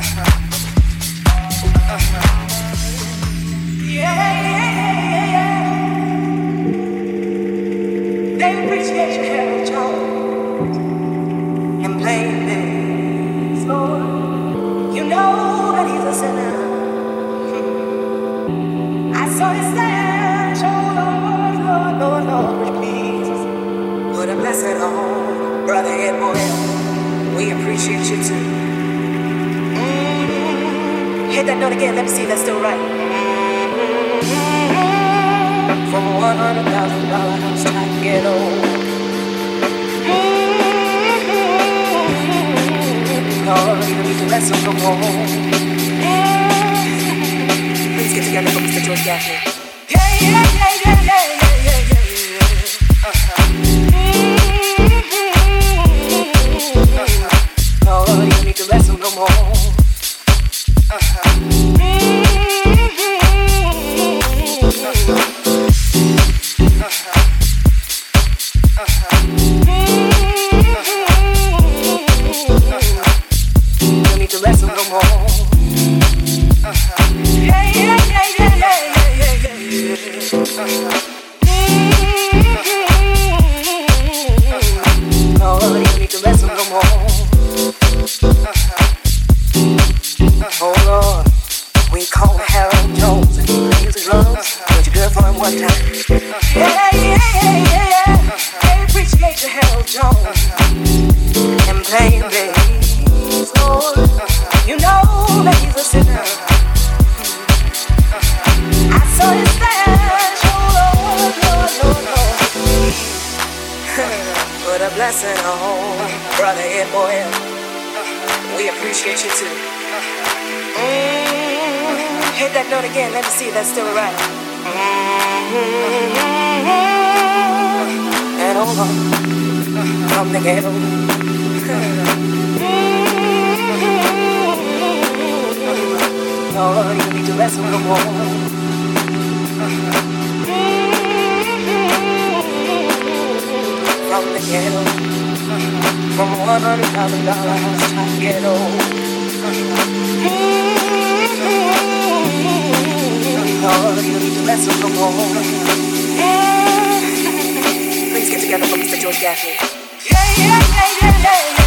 Uh-huh. Uh-huh. what a blessing. Oh, brother and boy, we appreciate you too. Mm-hmm. Hit that note again. Let me see if that's still right. Mm-hmm. And over from the ghetto. Mm-hmm. Lord, you need to rest with the wall. from the ghetto. From one hundred thousand dollar house top ghetto. Lord, you need to let some more. Please get together for Mr. George Gaffney. Yeah, yeah, yeah, yeah, yeah.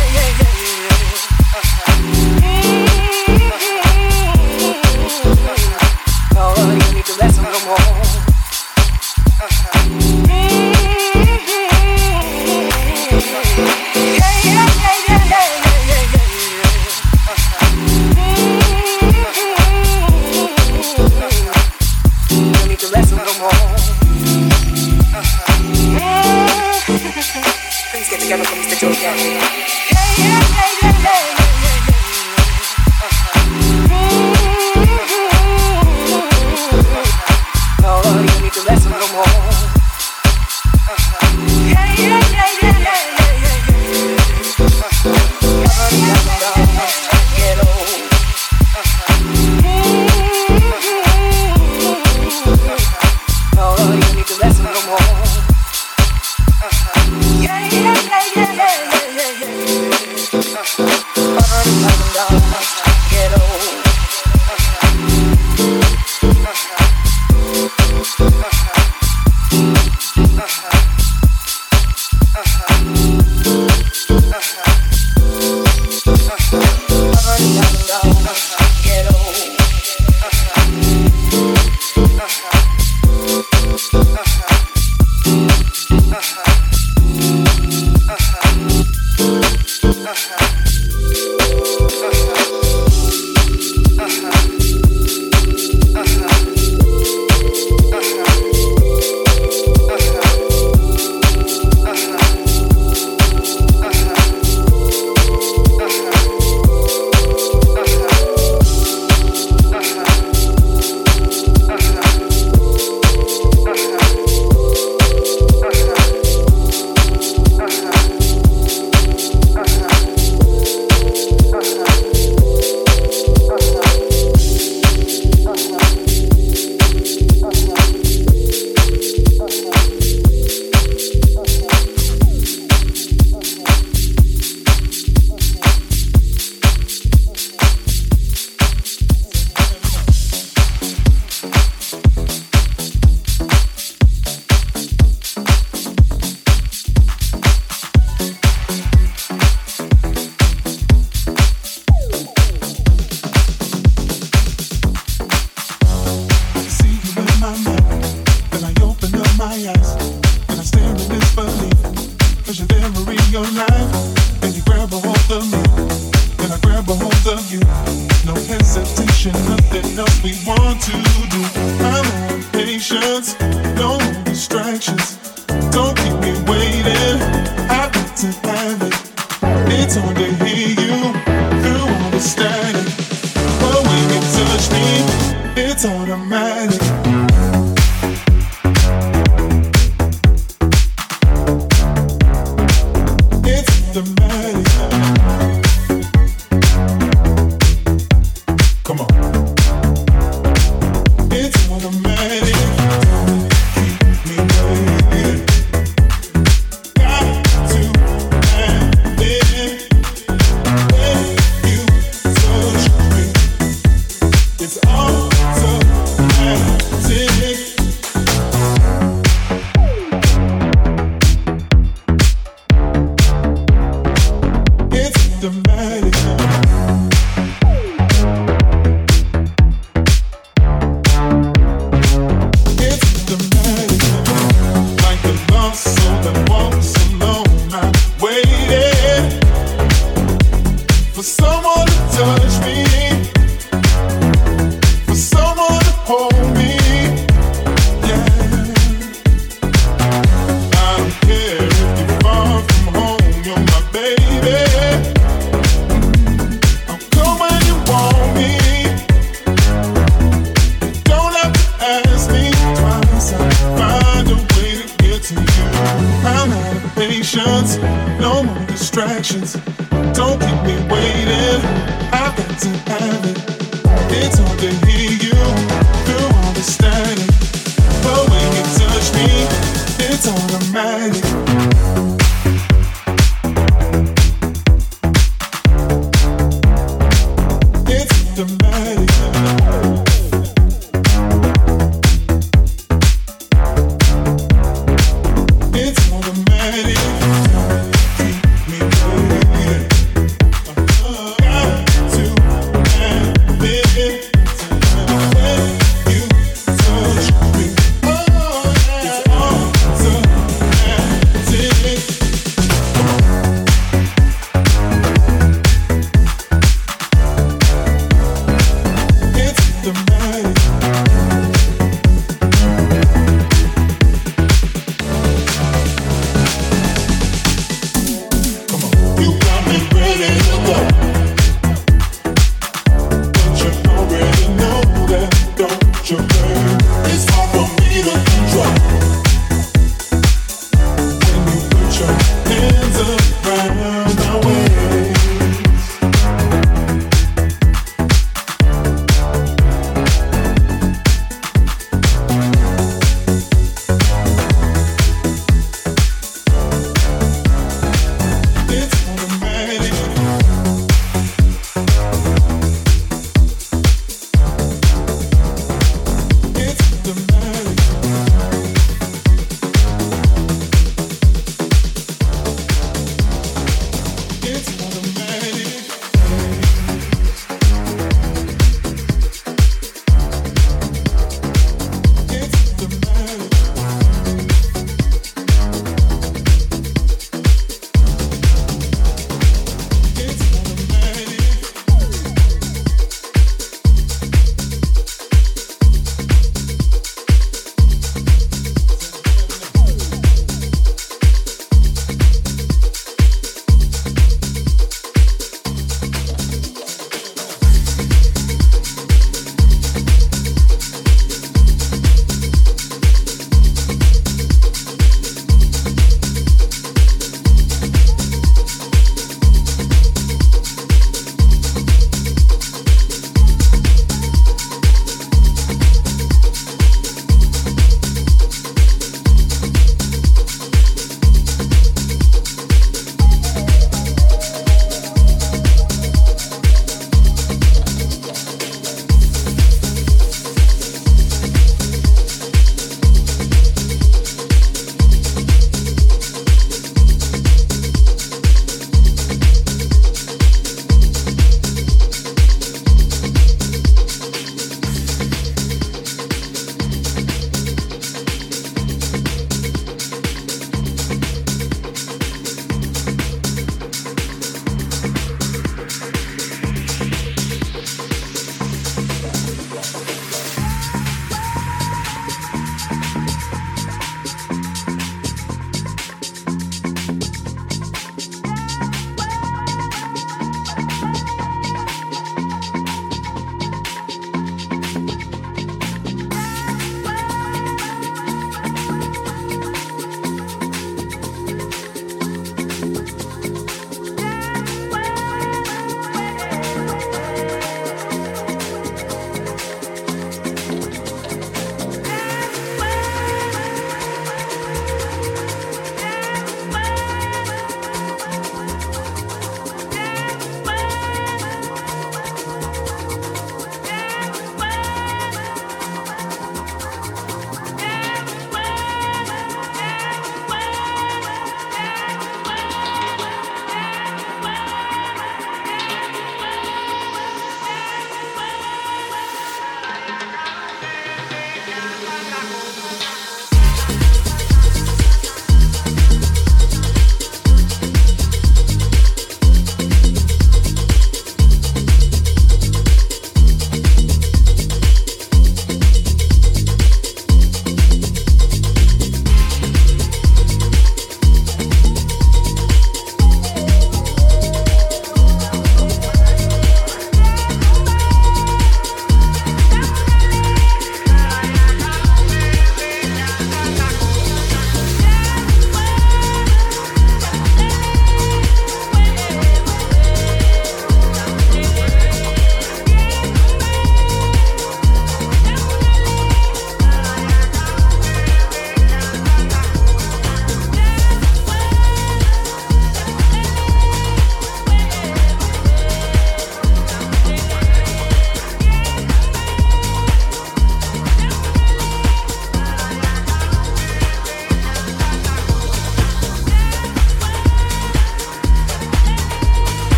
It's automatic.